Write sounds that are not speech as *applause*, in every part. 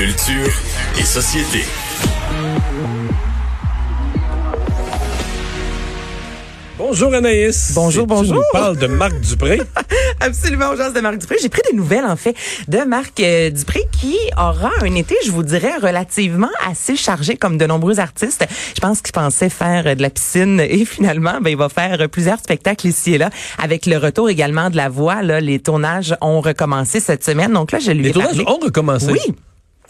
Culture et société. Bonjour Anaïs. Bonjour, Et bonjour. Tu nous parles de Marc Dupré. *laughs* Absolument, urgence de Marc Dupré. J'ai pris des nouvelles, en fait, de Marc euh, Dupré qui aura un été, je vous dirais, relativement assez chargé comme de nombreux artistes. Je pense qu'il pensait faire euh, de la piscine *laughs* et finalement, ben, il va faire euh, plusieurs spectacles ici et là. Avec le retour également de la voix, là, les tournages ont recommencé cette semaine. Donc là, je lui Les ai tournages parlé. ont recommencé. Oui.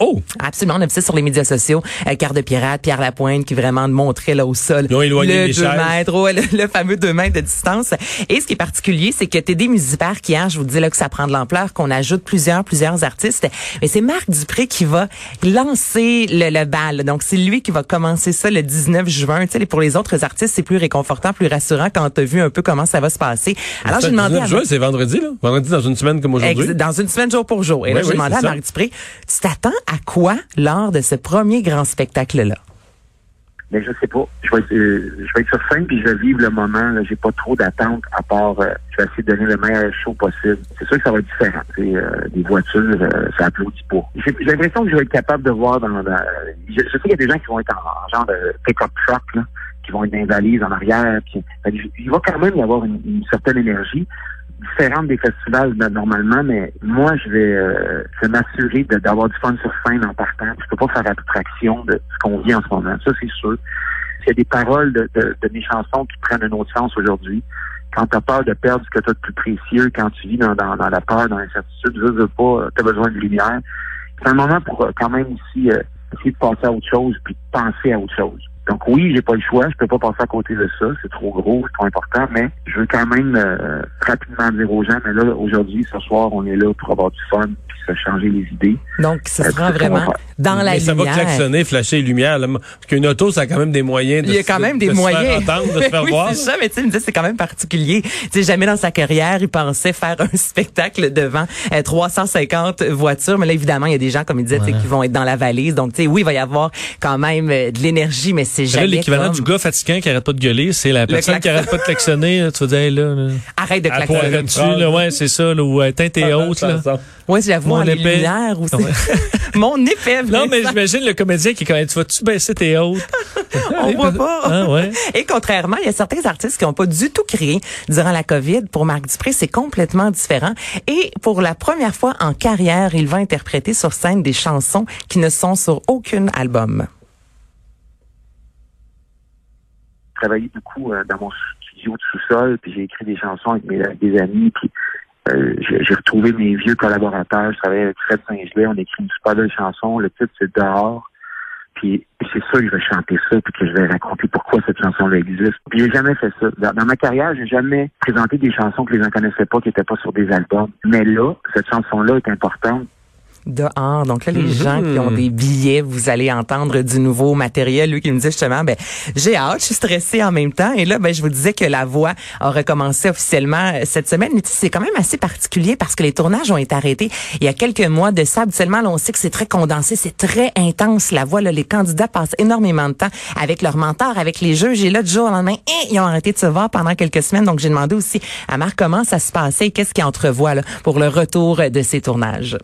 Oh, Absolument, on a vu ça sur les médias sociaux. Euh, Carte de pirate, Pierre Lapointe qui vraiment montrait là au sol Ils ont éloigné le les 2 chaises. mètres, ouais, le, le fameux 2 mètres de distance. Et ce qui est particulier, c'est que Tédé Musipère qui hier, je vous dis là que ça prend de l'ampleur, qu'on ajoute plusieurs, plusieurs artistes. Mais c'est Marc Dupré qui va lancer le, le bal. Donc c'est lui qui va commencer ça le 19 juin. Tu sais, pour les autres artistes, c'est plus réconfortant, plus rassurant quand tu as vu un peu comment ça va se passer. Alors j'ai le demandé 19 à juin, c'est vendredi, là. Vendredi dans une semaine comme aujourd'hui. Dans une semaine jour pour jour. Et là, Oui, j'ai oui, demandé à. Marc Dupré, tu t'attends à quoi lors de ce premier grand spectacle-là? Mais je sais pas. Je vais être, euh, je vais être sur scène puis je vais vivre le moment. J'ai pas trop d'attente à part euh, je vais essayer de donner le meilleur show possible. C'est sûr que ça va être différent. Euh, des voitures, euh, ça applaudit pas. J'ai l'impression que je vais être capable de voir dans, je, sais qu'il y a des gens qui vont être en, en genre de pick-up truck, là, qui vont être dans les valises en arrière. Il va quand même y avoir une certaine énergie différente des festivals ben, normalement, mais moi, je vais, euh, vais m'assurer d'avoir du fun sur scène en partant. Je peux pas faire abstraction de ce qu'on vit en ce moment. Ça, c'est sûr. S'il y a des paroles de, de, de mes chansons qui prennent un autre sens aujourd'hui, quand tu as peur de perdre ce que tu as de plus précieux, quand tu vis dans, dans, dans la peur, dans l'incertitude, je veux pas, tu as besoin de lumière. C'est un moment pour euh, quand même aussi euh, essayer de passer à autre chose puis de penser à autre chose. Donc oui, j'ai pas le choix, je peux pas passer à côté de ça, c'est trop gros, c'est trop important, mais je veux quand même euh, rapidement dire aux gens, mais là, aujourd'hui, ce soir, on est là pour avoir du fun puis se changer les idées. Donc, ce Euh, sera c'est ce qu'on va vraiment dans la Mais ça va lumière. klaxonner, flasher les lumières. Là. Parce qu'une auto, ça a quand même des moyens de, Il y a se- quand même de des se moyens. faire entendre, de se faire *laughs* oui, voir. c'est ça, mais tu sais, il me dit, c'est quand même particulier. Tu sais, jamais dans sa carrière, il pensait faire un *laughs* spectacle devant euh, 350 voitures. Mais là, évidemment, il y a des gens, comme il disait, tu sais, qui vont être dans la valise. Donc, tu sais, oui, il va y avoir quand même euh, de l'énergie, mais c'est jamais l'équivalent comme... du gars fatigant qui arrête pas de gueuler, c'est la personne qui arrête pas de klaxonner. là. Tu vas dire, hey, là, là. Arrête de klaxonner. Arrête-tu, là, ouais, c'est ça, là, ou éteins tes hautes, là. Oui, j'avoue, Mon en épais. aussi. Ouais. *laughs* Mon épais, Non, mais j'imagine le comédien qui est quand même, tu vas-tu baisser tes hautes? *laughs* On voit pas. Ah, ouais. Et contrairement, il y a certains artistes qui n'ont pas du tout crié durant la COVID. Pour Marc Dupré, c'est complètement différent. Et pour la première fois en carrière, il va interpréter sur scène des chansons qui ne sont sur aucun album. Travaillé beaucoup euh, dans mon studio de sous-sol, puis j'ai écrit des chansons avec mes des amis, puis euh, j'ai retrouvé mes vieux collaborateurs. Je travaillais avec Fred Saint-Gelais, on écrit une super belle chanson. Le titre, c'est Dehors. Puis c'est ça que je vais chanter ça, puis que je vais raconter pourquoi cette chanson-là existe. Puis j'ai jamais fait ça. Dans, dans ma carrière, j'ai jamais présenté des chansons que les gens connaissaient pas, qui étaient pas sur des albums. Mais là, cette chanson-là est importante. Dehors. Donc là, les Mhm. gens qui ont des billets, vous allez entendre du nouveau matériel. Lui qui me disait justement, ben j'ai hâte, je suis stressée en même temps. Et là, ben je vous disais que la voix a recommencé officiellement euh, cette semaine. Mais c'est quand même assez particulier parce que les tournages ont été arrêtés il y a quelques mois de ça. Habituellement, là, on sait que c'est très condensé, c'est très intense. La voix, là, les candidats passent énormément de temps avec leurs mentors, avec les juges. Et là, du jour au lendemain, hein, ils ont arrêté de se voir pendant quelques semaines. Donc j'ai demandé aussi à Marc comment ça se passait et qu'est-ce qu'il entrevoit là, pour le retour de ces tournages.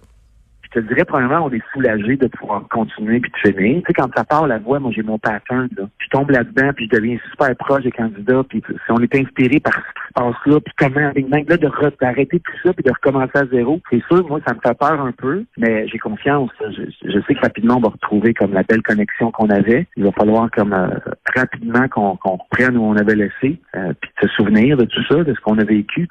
Te dirais, premièrement, on est soulagé de pouvoir continuer puis de finir. Tu sais, quand ça part la voix, moi, j'ai mon pattern, là. Je tombe là-dedans, puis je deviens super proche des candidats, puis si on est inspiré par ce qui se passe là, puis comment, avec là, de d'arrêter tout ça, puis de recommencer à zéro, c'est sûr, moi, ça me fait peur un peu, mais j'ai confiance. Je, je sais que rapidement, on va retrouver comme la belle connexion qu'on avait. Il va falloir comme euh, rapidement qu'on reprenne où on avait laissé, euh, puis de se souvenir de tout ça, de ce qu'on a vécu.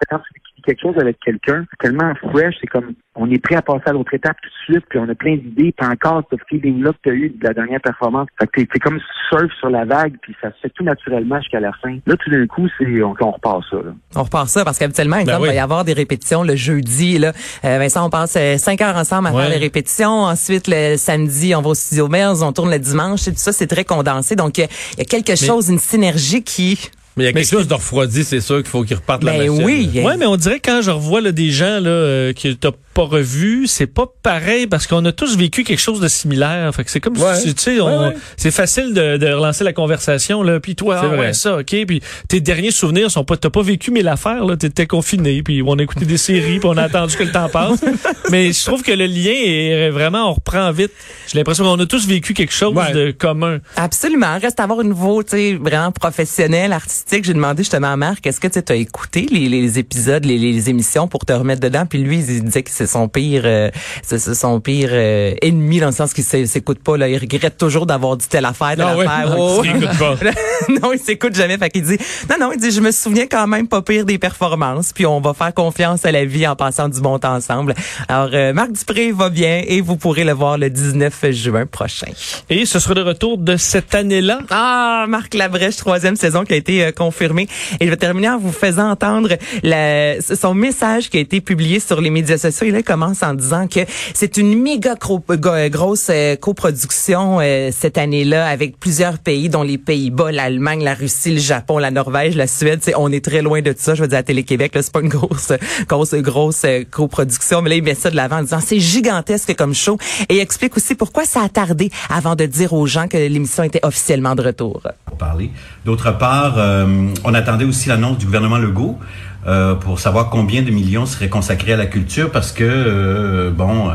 Quelque chose avec quelqu'un, tellement fresh, c'est comme on est prêt à passer à l'autre étape tout de suite, puis on a plein d'idées, puis encore ce feeling-là que tu as eu de la dernière performance. Fait que t'es- comme surf sur la vague, puis ça se fait tout naturellement jusqu'à la fin. Là, tout d'un coup, c'est on, on repart ça. Là. On repart ça parce qu'habituellement, exemple, oui. il va y avoir des répétitions le jeudi. Là. Euh, Vincent, on passe euh, cinq heures ensemble à Ouais. faire les répétitions. Ensuite, le samedi, on va au studio Merz, on tourne le dimanche. Et tout ça, c'est très condensé. Donc, il y a quelque chose, une synergie qui... Mais il y a quelque chose de refroidi, c'est sûr qu'il faut qu'ils repartent la Ben machine. oui. Ouais, mais on dirait que quand je revois là, des gens là, euh, que t'as pas revu, c'est pas pareil parce qu'on a tous vécu quelque chose de similaire. Fait que c'est comme Ouais. si, tu sais, on- Ouais, ouais. c'est facile de, de relancer la conversation là. Puis toi, C'est ah, ouais, ça, ok. Puis tes derniers souvenirs sont pas, t'as pas vécu mille affaires là. T'étais confiné, puis on a écouté des séries, puis on a attendu que le temps passe. *laughs* Mais je trouve que le lien est vraiment, on reprend vite. J'ai l'impression qu'on a tous vécu quelque chose Ouais. de commun. Absolument. Reste à avoir un niveau, tu sais, vraiment professionnel, artistique. J'ai demandé justement à Marc, est-ce que tu as écouté les, les épisodes, les, les émissions pour te remettre dedans? Puis lui, il disait que c'est son pire, euh, c'est c'est son pire euh, ennemi dans le sens qu'il s'é- s'écoute pas. Là, il regrette toujours d'avoir dit telle affaire, telle Ah ouais. affaire. Ah, Oh, il pas. *laughs* non, il s'écoute jamais. Fait qu'il dit, non, non, il dit, je me souviens quand même pas pire des performances. Puis on va faire confiance à la vie en passant du bon temps ensemble. Alors, euh, Marc Dupré va bien et vous pourrez le voir le 19 juin prochain. Et ce sera de retour de cette année-là. Ah, Marc Labrèche, troisième saison qui a été euh, confirmée. Et je vais terminer en vous faisant entendre la- son message qui a été publié sur les médias sociaux. Il commence en disant que c'est une méga grosse euh, coproduction euh, cette année-là avec plusieurs pays, dont les Pays-Bas, l'Allemagne, la Russie, le Japon, la Norvège, la Suède. On est très loin de tout ça. Je veux dire, à Télé-Québec, c'est pas une grosse, grosse, grosse euh, coproduction. Mais là, il met ça de l'avant en disant c'est gigantesque comme show. Et il explique aussi pourquoi ça a tardé avant de dire aux gens que l'émission était officiellement de retour. parler. D'autre part, euh, on attendait aussi l'annonce du gouvernement Legault euh, pour savoir combien de millions seraient consacrés à la culture parce que, euh, bon,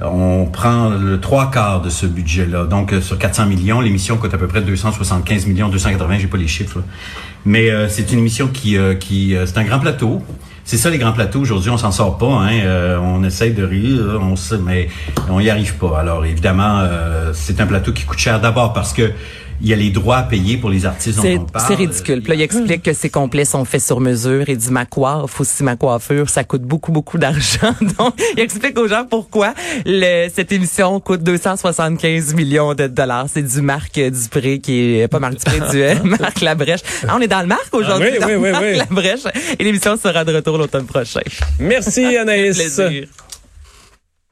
on prend le trois quarts de ce budget-là. Donc, sur 400 millions, l'émission coûte à peu près 275 millions, 280, j'ai pas les chiffres. Mais c'est une émission qui, c'est un grand plateau. C'est ça les grands plateaux aujourd'hui, on s'en sort pas. Hein? On essaye de rire, on sait, mais on y arrive pas. Alors évidemment, c'est un plateau qui coûte cher d'abord parce que il y a les droits à payer pour les artistes C'est dont on parle. c'est ridicule. Puis là, il explique que ses complets sont faits sur mesure et dit ma coiffe aussi ma coiffure, ça coûte beaucoup beaucoup d'argent. *laughs* Donc, il explique aux gens pourquoi le, cette émission coûte 275 millions de dollars. C'est du Marc Dupré qui est pas Marc Dupré, du euh, *laughs* Marc Labrèche. Ah, on est dans le Marc aujourd'hui. Ah oui, oui, oui, Marc. Labrèche. Et l'émission sera de retour l'automne prochain. Merci *laughs* Anaïs. Plaisir.